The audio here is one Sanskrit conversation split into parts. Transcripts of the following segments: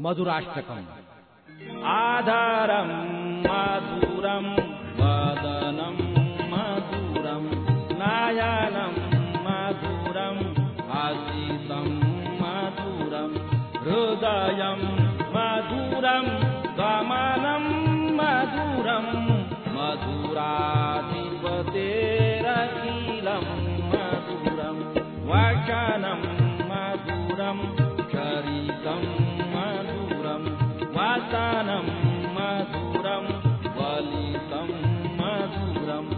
मधुराष्टकम्। आधारम् मधुरम् वदनम् मधुरम् नायनम् मधुरम् हसितम् मधुरम् हृदयम् मधुरम् गमनम् मधुरम् मधुराधिपतेरकीलम् वासनम् मधुरम् वलितम् मधुरम्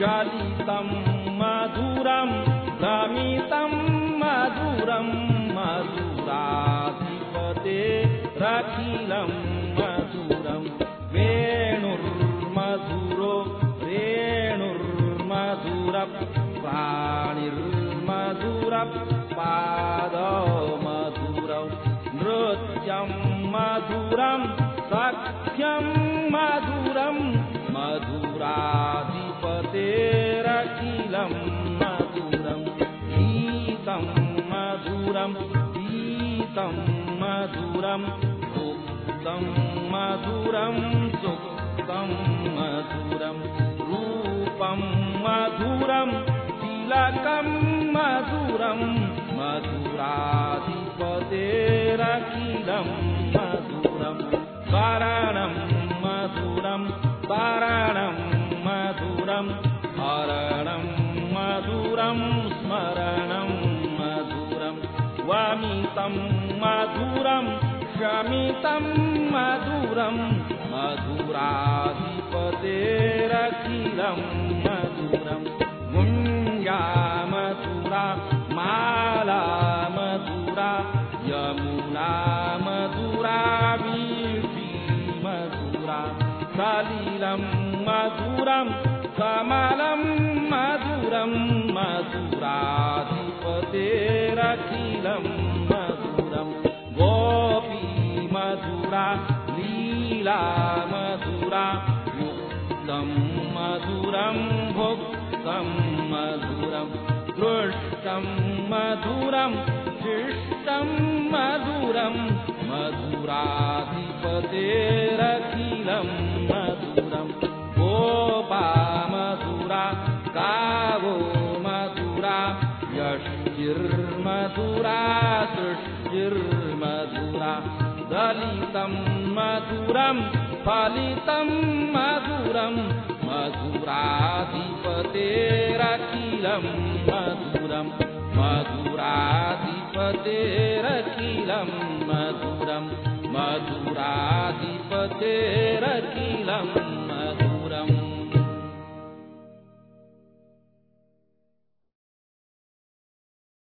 चलितम् मधुरम् भ्रमितम् मधुरम् मधुराधिपते रखिलम् मधुरम् वेणुर्मधुरो रेणुर्मधुर प्राणिर्मधुर पादमधुरौ मधुरम् सख्यम् मधुरम् मधुराधिपतेरखिलम् मधुरम् गीतम् मधुरम् गीतम् मधुरम् सुक्तम् मधुरम् सुक्तम् मधुरम् रूपम् मधुरम् तिलकम् मधुरम् मधुराधिपतेरखिलम् मधुरम् वरणम् मधुरम् वरणम् मधुरम् हरणम् मधुरम् स्मरणम् मधुरम् वमितम् मधुरम् शमितम् मधुरम् मुञ्जा मधुरा माला मधुरा मधुरम् कमलम् मधुरम् गोपी मधुरा लीला मधुरा युक्तम् मधुरम् भुक्तम् मधुरम्। दृष्टम् मधुरम् शिष्टम् मधुरम् मधुराधिपतेरखिलम् मधुरम् मधुरा गावो मधुरा यष्टिर्मधुरा सृष्टिर्मधुरा दलितम् मधुरम् फलितम् मधुरम् मधुराधिपतेरखिलम् मधुरम् मधुराधिपतेरखिलम् मधुरम् मधुराधिपतेरखिलम्